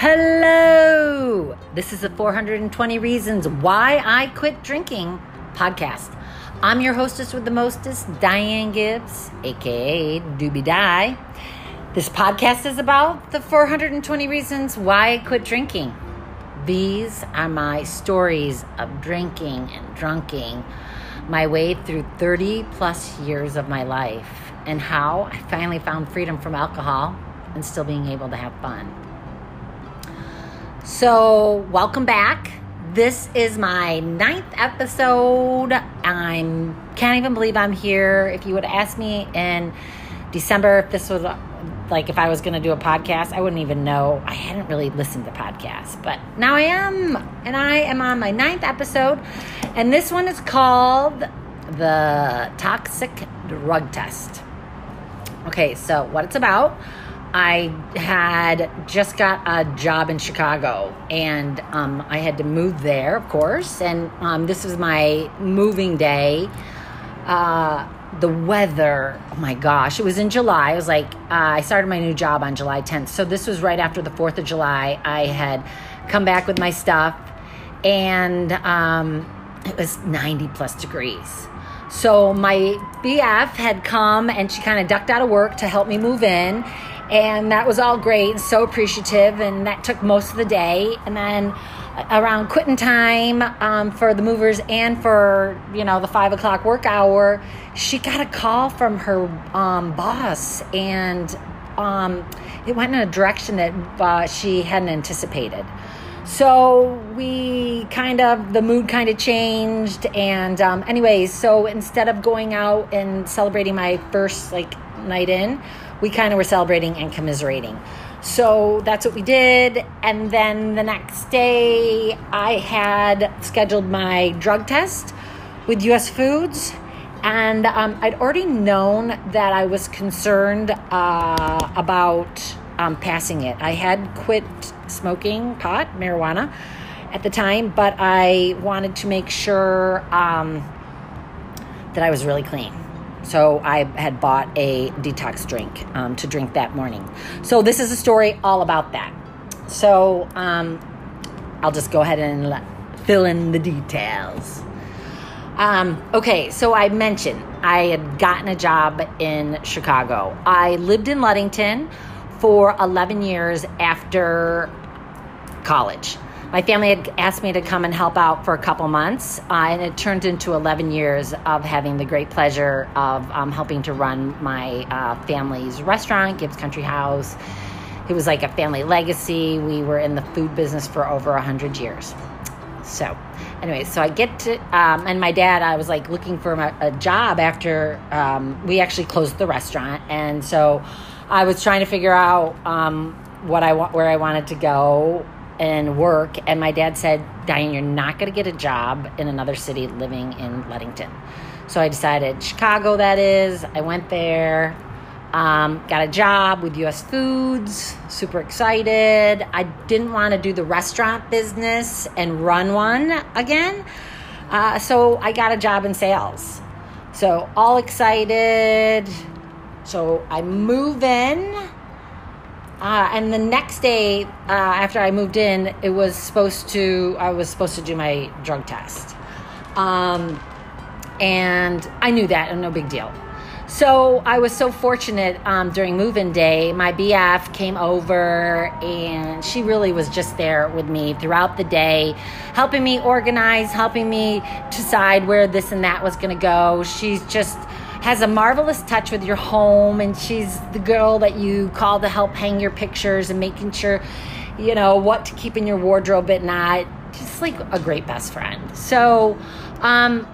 Hello! This is the 420 Reasons Why I Quit Drinking podcast. I'm your hostess with the mostest, Diane Gibbs, aka Doobie Die. This podcast is about the 420 reasons why I quit drinking. These are my stories of drinking and drunking my way through 30 plus years of my life and how I finally found freedom from alcohol and still being able to have fun. So, welcome back. This is my ninth episode. I'm can't even believe I'm here. If you would ask me in December if this was like if I was going to do a podcast, I wouldn't even know. I hadn't really listened to podcasts, but now I am, and I am on my ninth episode, and this one is called the toxic drug test. Okay, so what it's about I had just got a job in Chicago and um, I had to move there, of course. And um, this was my moving day. Uh, the weather, oh my gosh, it was in July. It was like, uh, I started my new job on July 10th. So this was right after the 4th of July. I had come back with my stuff and um, it was 90 plus degrees. So my BF had come and she kind of ducked out of work to help me move in and that was all great so appreciative and that took most of the day. And then around quitting time um, for the movers and for you know the five o'clock work hour she got a call from her um, boss. And um, it went in a direction that uh, she hadn't anticipated. So we kind of the mood kind of changed. And um, anyways so instead of going out and celebrating my first like night in we kind of were celebrating and commiserating. So that's what we did. And then the next day, I had scheduled my drug test with US Foods. And um, I'd already known that I was concerned uh, about um, passing it. I had quit smoking pot, marijuana, at the time, but I wanted to make sure um, that I was really clean. So I had bought a detox drink um, to drink that morning. So this is a story all about that. So um, I'll just go ahead and let, fill in the details. Um, okay, so I mentioned I had gotten a job in Chicago. I lived in Ludington for 11 years after college my family had asked me to come and help out for a couple months, uh, and it turned into 11 years of having the great pleasure of um, helping to run my uh, family's restaurant, Gibbs Country House. It was like a family legacy. We were in the food business for over 100 years. So, anyway, so I get to, um, and my dad, I was like looking for a, a job after um, we actually closed the restaurant. And so I was trying to figure out um, what I want, where I wanted to go and work. And my dad said, Diane, you're not going to get a job in another city living in Ludington. So I decided, Chicago, that is. I went there, um, got a job with US Foods, super excited. I didn't want to do the restaurant business and run one again. Uh, so I got a job in sales. So all excited. So I move in uh, and the next day uh, after I moved in, it was supposed to, I was supposed to do my drug test. Um, and I knew that, and no big deal. So I was so fortunate um, during move-in day. My BF came over, and she really was just there with me throughout the day, helping me organize, helping me decide where this and that was going to go. She's just has a marvelous touch with your home, and she's the girl that you call to help hang your pictures and making sure, you know, what to keep in your wardrobe at night. Just like a great best friend. So, um,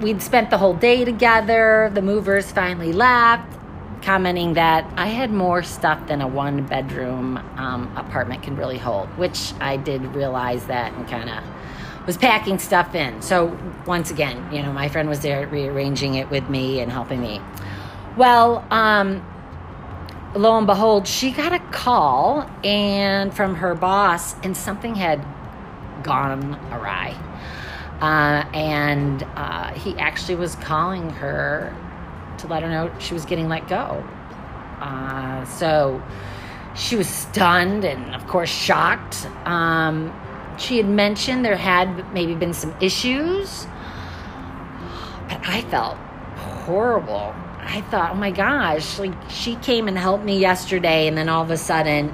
we'd spent the whole day together. The movers finally left, commenting that I had more stuff than a one bedroom um, apartment can really hold, which I did realize that and kind of was packing stuff in. So once again, you know, my friend was there rearranging it with me and helping me. Well, um, lo and behold, she got a call and from her boss, and something had gone awry. Uh, and uh, he actually was calling her to let her know she was getting let go. Uh, so she was stunned and, of course, shocked. Um, she had mentioned there had maybe been some issues, but I felt horrible. I thought, oh my gosh, like she came and helped me yesterday, and then all of a sudden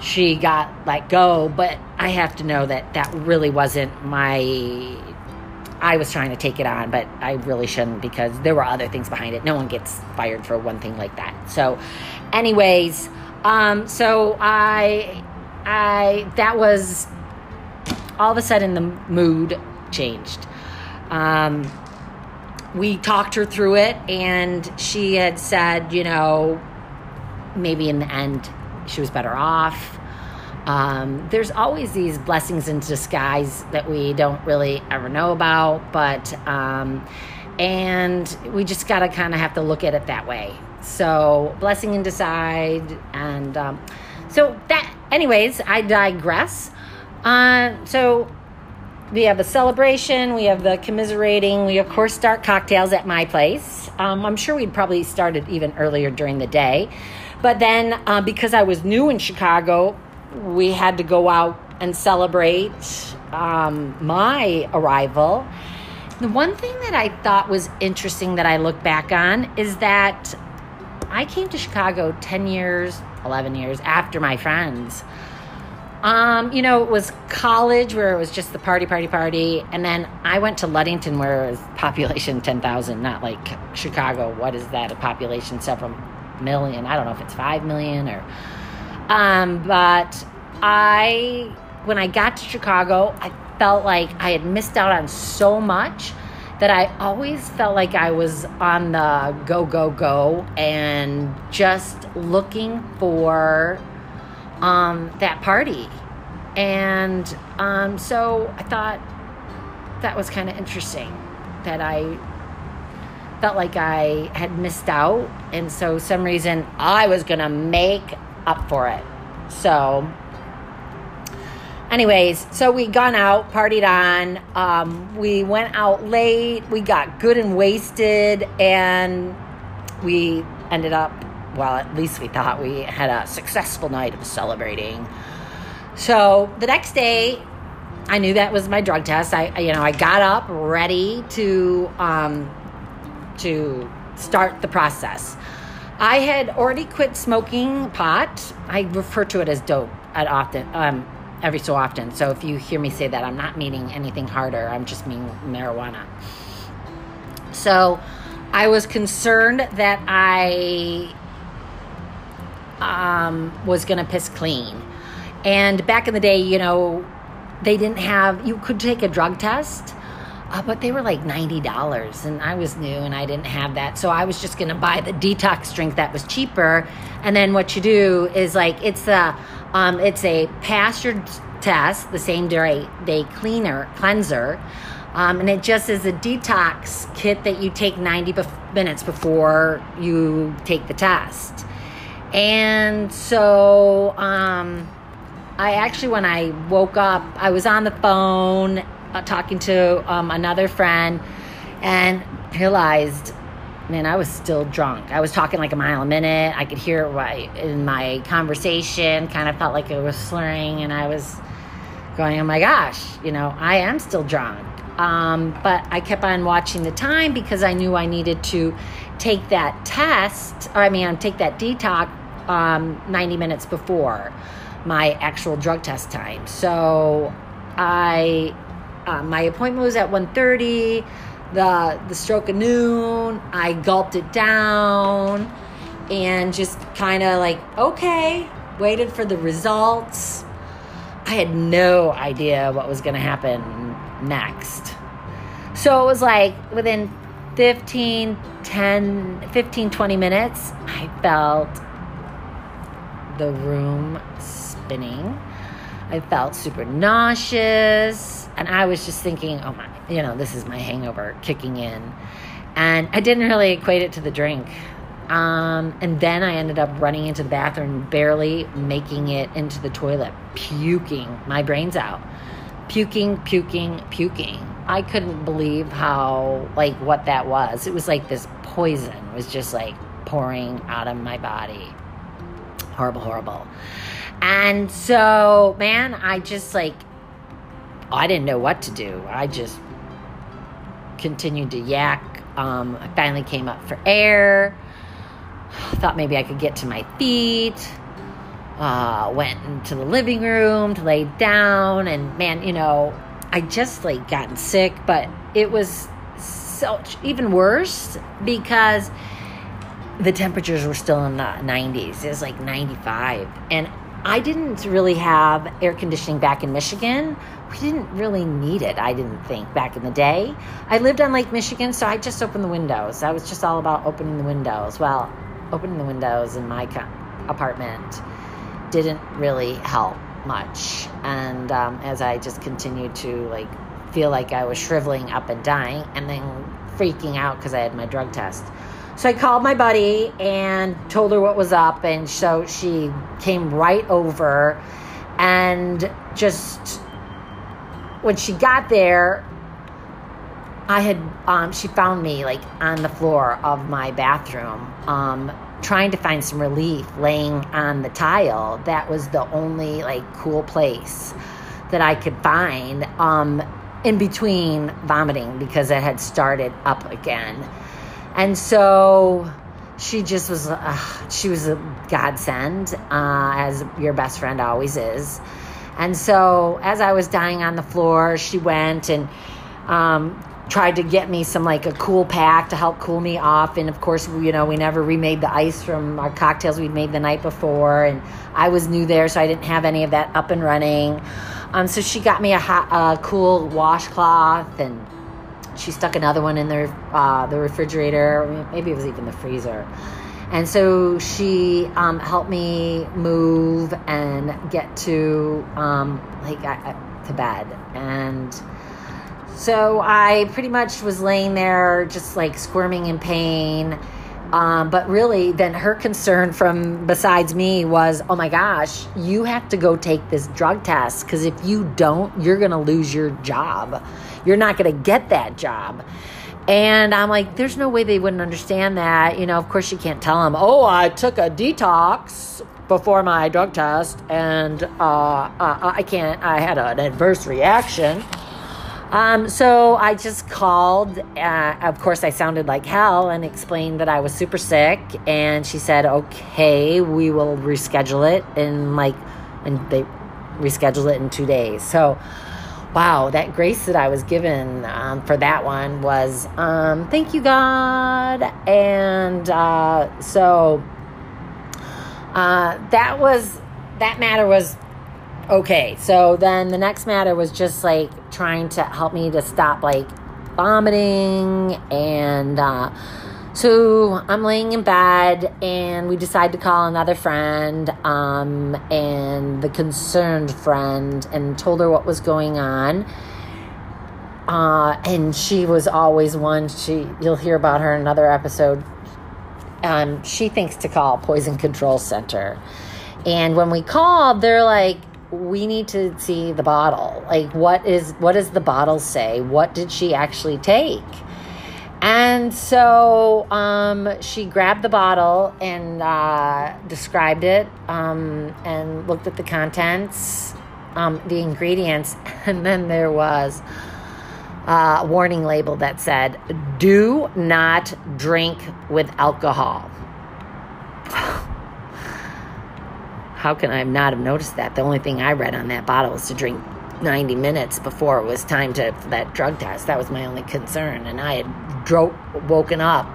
she got let go. But I have to know that that really wasn't my. I was trying to take it on, but I really shouldn't because there were other things behind it. No one gets fired for one thing like that. So, anyways, um, so I, I that was all of a sudden the mood changed. Um, we talked her through it, and she had said, you know, maybe in the end she was better off. Um, there's always these blessings in disguise that we don't really ever know about, but um, and we just gotta kind of have to look at it that way. So blessing in disguise, and um, so that. Anyways, I digress. Uh, so we have a celebration, we have the commiserating, we of course start cocktails at my place. Um, I'm sure we'd probably started even earlier during the day. But then uh, because I was new in Chicago, we had to go out and celebrate um, my arrival. The one thing that I thought was interesting that I look back on is that I came to Chicago 10 years, 11 years after my friends. Um, you know, it was college where it was just the party, party, party. And then I went to Ludington where it was population 10,000, not like Chicago. What is that? A population several million. I don't know if it's 5 million or. Um, but I, when I got to Chicago, I felt like I had missed out on so much that I always felt like I was on the go, go, go and just looking for um, that party. And um, so I thought that was kind of interesting that I felt like I had missed out. And so, some reason, I was going to make up for it. So, anyways, so we gone out, partied on. Um, we went out late. We got good and wasted, and we ended up well, at least we thought we had a successful night of celebrating. So the next day, I knew that was my drug test. I, you know, I got up ready to um, to start the process. I had already quit smoking pot. I refer to it as dope at often, um, every so often. So if you hear me say that, I'm not meaning anything harder. I'm just meaning marijuana. So I was concerned that I um, was going to piss clean. And back in the day, you know, they didn't have, you could take a drug test, uh, but they were like $90. And I was new and I didn't have that. So I was just going to buy the detox drink that was cheaper. And then what you do is like, it's a, um, it's a pass your test, the same day, day cleaner, cleanser. Um, and it just is a detox kit that you take 90 bef- minutes before you take the test. And so um, I actually, when I woke up, I was on the phone uh, talking to um, another friend and realized, man, I was still drunk. I was talking like a mile a minute. I could hear it right in my conversation, kind of felt like it was slurring, and I was going, oh my gosh, you know, I am still drunk. Um, but I kept on watching the time because I knew I needed to take that test, or I mean, take that detox um, 90 minutes before my actual drug test time. So I, uh, my appointment was at 1.30, the, the stroke of noon, I gulped it down and just kind of like, okay, waited for the results. I had no idea what was going to happen next. So it was like within 15, 10, 15, 20 minutes, I felt the room spinning. I felt super nauseous. And I was just thinking, oh my, you know, this is my hangover kicking in. And I didn't really equate it to the drink. Um, and then I ended up running into the bathroom, barely making it into the toilet, puking my brains out. Puking, puking, puking. I couldn't believe how, like, what that was. It was like this poison was just like pouring out of my body. Horrible, horrible. And so, man, I just like, I didn't know what to do. I just continued to yak. Um, I finally came up for air. Thought maybe I could get to my feet. Uh, went into the living room to lay down, and man, you know, I just like gotten sick, but it was so even worse because the temperatures were still in the 90s. It was like 95, and I didn't really have air conditioning back in Michigan. We didn't really need it, I didn't think, back in the day. I lived on Lake Michigan, so I just opened the windows. I was just all about opening the windows. Well, opening the windows in my apartment didn't really help much. And um, as I just continued to like feel like I was shriveling up and dying, and then freaking out because I had my drug test. So I called my buddy and told her what was up, and so she came right over and just when she got there, I had um, she found me like on the floor of my bathroom, um, trying to find some relief, laying on the tile. That was the only like cool place that I could find um, in between vomiting because it had started up again. And so she just was, uh, she was a godsend, uh, as your best friend always is. And so as I was dying on the floor, she went and um, tried to get me some like a cool pack to help cool me off. And of course, you know, we never remade the ice from our cocktails we'd made the night before. And I was new there, so I didn't have any of that up and running. Um, so she got me a hot, uh, cool washcloth and she stuck another one in the uh, the refrigerator. Maybe it was even the freezer. And so she um, helped me move and get to um, like to bed. And so I pretty much was laying there, just like squirming in pain. Um, but really, then her concern from besides me was, oh my gosh, you have to go take this drug test because if you don't, you're going to lose your job you're not going to get that job. And I'm like, there's no way they wouldn't understand that. You know, of course, you can't tell them, oh, I took a detox before my drug test and uh, uh, I can't, I had an adverse reaction. Um, so I just called. Uh, of course, I sounded like hell and explained that I was super sick. And she said, okay, we will reschedule it. And like, and they rescheduled it in two days. So, wow, that grace that I was given um, for that one was um, thank you, God. And uh, so uh, that was, that matter was okay. So then the next matter was just like trying to help me to stop like vomiting and, uh, so I'm laying in bed, and we decide to call another friend, um, and the concerned friend, and told her what was going on. Uh, and she was always one. She you'll hear about her in another episode. Um, she thinks to call Poison Control Center, and when we called, they're like, "We need to see the bottle. Like, what is what does the bottle say? What did she actually take?" And so um, she grabbed the bottle and uh, described it um, and looked at the contents, um, the ingredients, and then there was a warning label that said, Do not drink with alcohol. How can I not have noticed that? The only thing I read on that bottle was to drink 90 minutes before it was time to that drug test. That was my only concern. And I had dro- woken up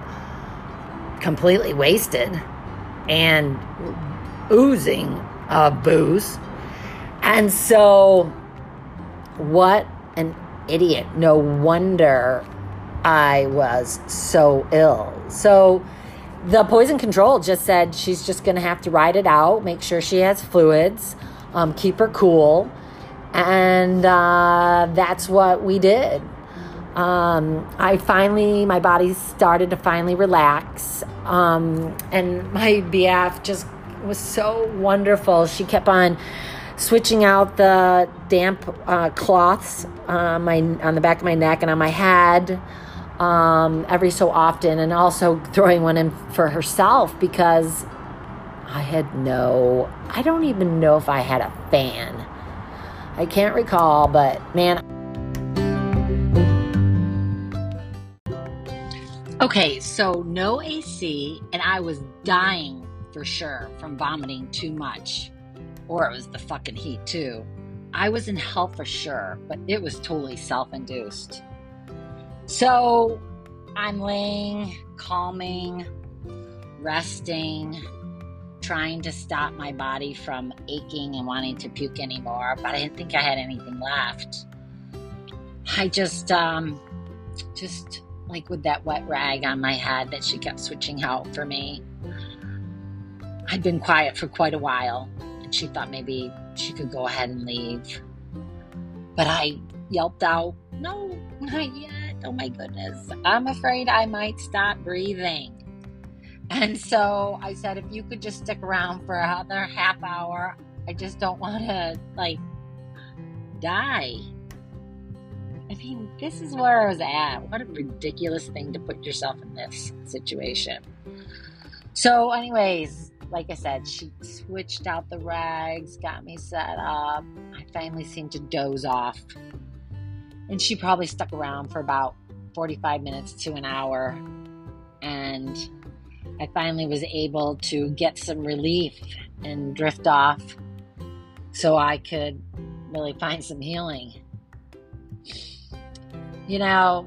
completely wasted and oozing of booze. And so, what an idiot. No wonder I was so ill. So, the poison control just said she's just going to have to ride it out, make sure she has fluids, um, keep her cool and uh, that's what we did. Um, I finally, my body started to finally relax. Um, and my BF just was so wonderful. She kept on switching out the damp uh, cloths on, my, on the back of my neck and on my head um, every so often, and also throwing one in for herself because I had no, I don't even know if I had a fan. I can't recall, but man. Okay, so no AC, and I was dying for sure from vomiting too much. Or it was the fucking heat, too. I was in hell for sure, but it was totally self induced. So I'm laying, calming, resting, trying to stop my body from aching and wanting to puke anymore, but I didn't think I had anything left. I just, um, just like with that wet rag on my head that she kept switching out for me. I'd been quiet for quite a while, and she thought maybe she could go ahead and leave. But I yelped out, No, not yet. Oh my goodness. I'm afraid I might stop breathing. And so I said, If you could just stick around for another half hour, I just don't want to, like, die. I mean, this is where I was at. What a ridiculous thing to put yourself in this situation. So, anyways, like I said, she switched out the rags, got me set up. I finally seemed to doze off. And she probably stuck around for about 45 minutes to an hour. And I finally was able to get some relief and drift off so I could really find some healing. You know,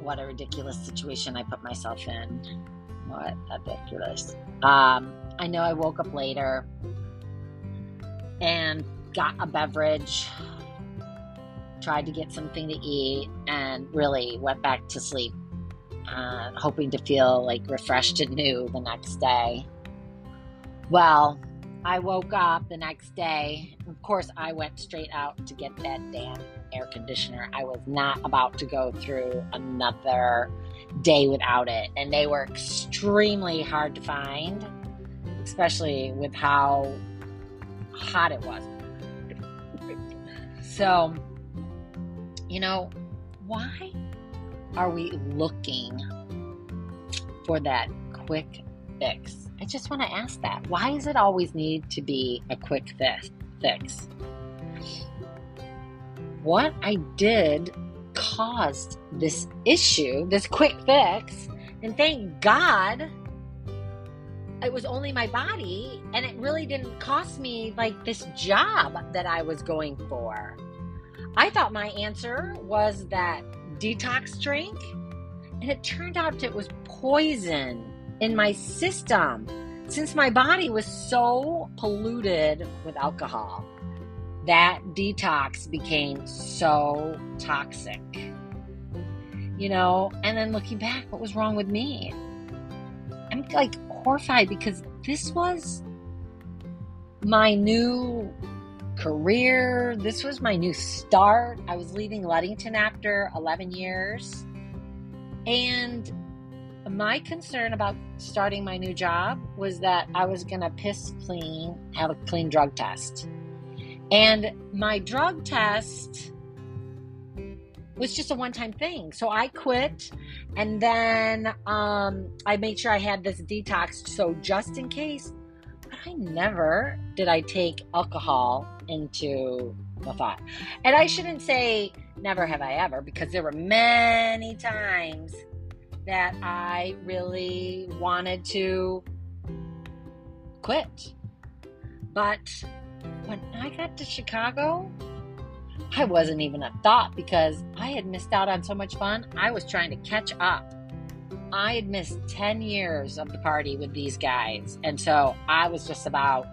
what a ridiculous situation I put myself in. What a ridiculous. Um, I know I woke up later and got a beverage, tried to get something to eat, and really went back to sleep, uh, hoping to feel like refreshed and new the next day. Well, I woke up the next day. Of course, I went straight out to get that damn air conditioner. I was not about to go through another day without it. And they were extremely hard to find, especially with how hot it was. So, you know, why are we looking for that quick fix? I just want to ask that. Why does it always need to be a quick fix? What I did caused this issue, this quick fix, and thank God it was only my body and it really didn't cost me like this job that I was going for. I thought my answer was that detox drink, and it turned out it was poison in my system since my body was so polluted with alcohol. That detox became so toxic. You know, and then looking back, what was wrong with me? I'm like horrified because this was my new career. This was my new start. I was leaving Ludington after 11 years. And my concern about starting my new job was that I was going to piss clean, have a clean drug test. And my drug test was just a one time thing. So I quit and then um, I made sure I had this detox. So just in case, I never did I take alcohol into the thought. And I shouldn't say never have I ever because there were many times that I really wanted to quit. But when I got to Chicago, I wasn't even a thought because I had missed out on so much fun. I was trying to catch up. I had missed 10 years of the party with these guys. And so I was just about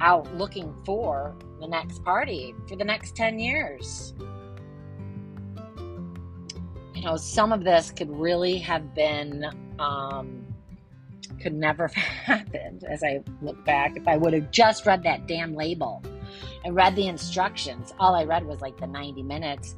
out looking for the next party for the next 10 years you know, some of this could really have been, um, could never have happened as I look back. If I would have just read that damn label and read the instructions, all I read was like the 90 minutes.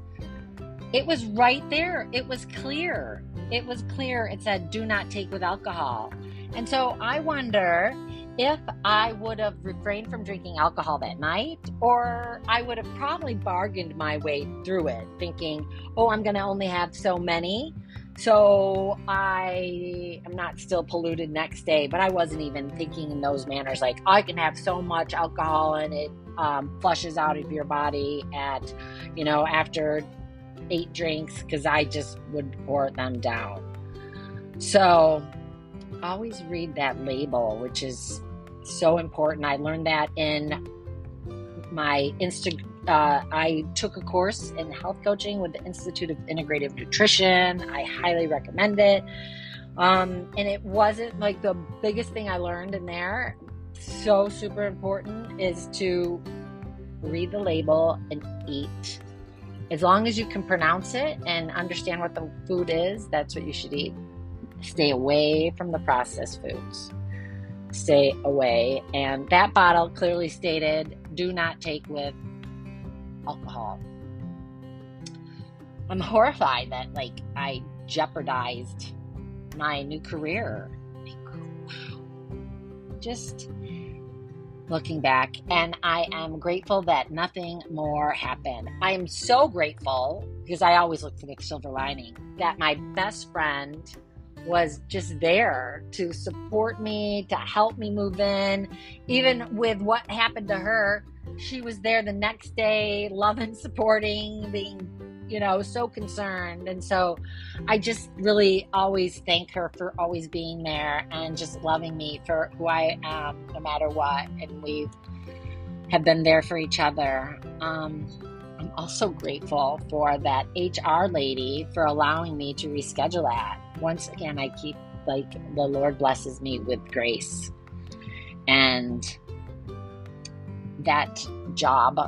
It was right there. It was clear. It was clear. It said, do not take with alcohol. And so I wonder if I would have refrained from drinking alcohol that night, or I would have probably bargained my way through it, thinking, oh, I'm going to only have so many. So I am not still polluted next day, but I wasn't even thinking in those manners like I can have so much alcohol and it um, flushes out of your body at, you know, after eight drinks because I just would pour them down. So always read that label, which is so important. I learned that in my Insta. Uh, I took a course in health coaching with the Institute of Integrative Nutrition. I highly recommend it. Um, and it wasn't like the biggest thing I learned in there. So super important is to read the label and eat. As long as you can pronounce it and understand what the food is, that's what you should eat. Stay away from the processed foods. Stay away. And that bottle clearly stated do not take with alcohol. I'm horrified that like I jeopardized my new career. Like, wow. Just looking back, and I am grateful that nothing more happened. I am so grateful because I always look for the silver lining that my best friend was just there to support me, to help me move in. Even with what happened to her, she was there the next day, loving, supporting, being you know, so concerned. And so I just really always thank her for always being there and just loving me for who I am, no matter what. And we have been there for each other. Um, I'm also grateful for that HR lady for allowing me to reschedule that. Once again, I keep like the Lord blesses me with grace. And that job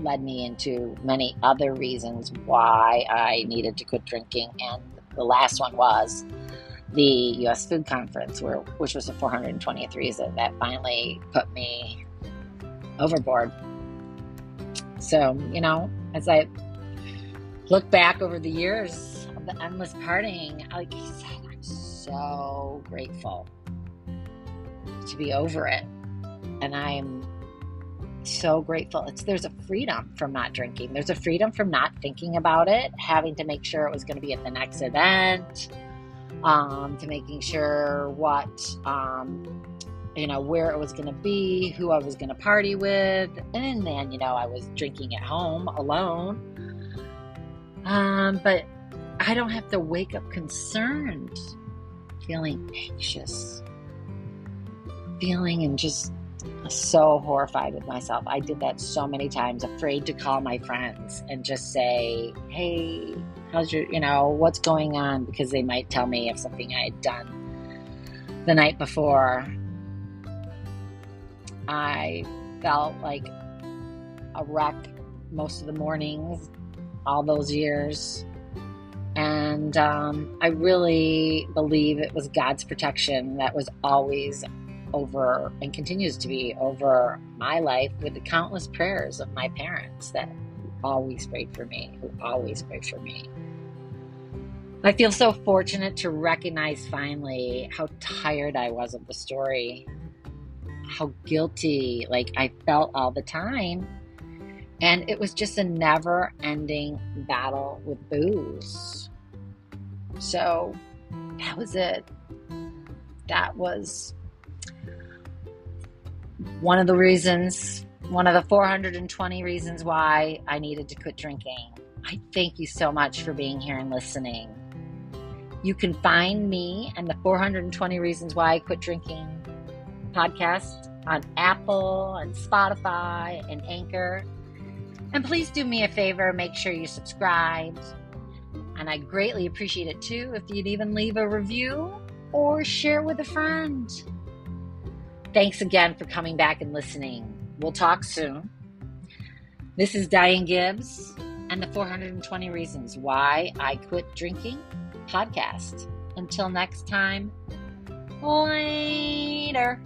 led me into many other reasons why I needed to quit drinking. And the last one was the U.S. Food Conference, where which was the 420th reason that finally put me overboard. So you know, as I look back over the years of the endless partying, like said, I'm so grateful to be over it, and I'm so grateful. It's there's a freedom from not drinking. There's a freedom from not thinking about it, having to make sure it was going to be at the next event, um, to making sure what um, you know where it was going to be, who I was going to party with, and then you know I was drinking at home alone. Um, but I don't have to wake up concerned, feeling anxious, feeling and just so horrified with myself. I did that so many times, afraid to call my friends and just say, hey, how's your, you know, what's going on? Because they might tell me of something I had done the night before. I felt like a wreck most of the mornings, all those years. And um, I really believe it was God's protection that was always over and continues to be over my life with the countless prayers of my parents that always prayed for me, who always prayed for me. I feel so fortunate to recognize finally how tired I was of the story, how guilty like I felt all the time. And it was just a never ending battle with booze. So that was it. That was one of the reasons, one of the 420 reasons why I needed to quit drinking. I thank you so much for being here and listening. You can find me and the 420 Reasons Why I Quit Drinking podcast on Apple and Spotify and Anchor. And please do me a favor, make sure you subscribe. And I greatly appreciate it too if you'd even leave a review or share with a friend. Thanks again for coming back and listening. We'll talk soon. This is Diane Gibbs and the 420 Reasons Why I Quit Drinking podcast. Until next time, later.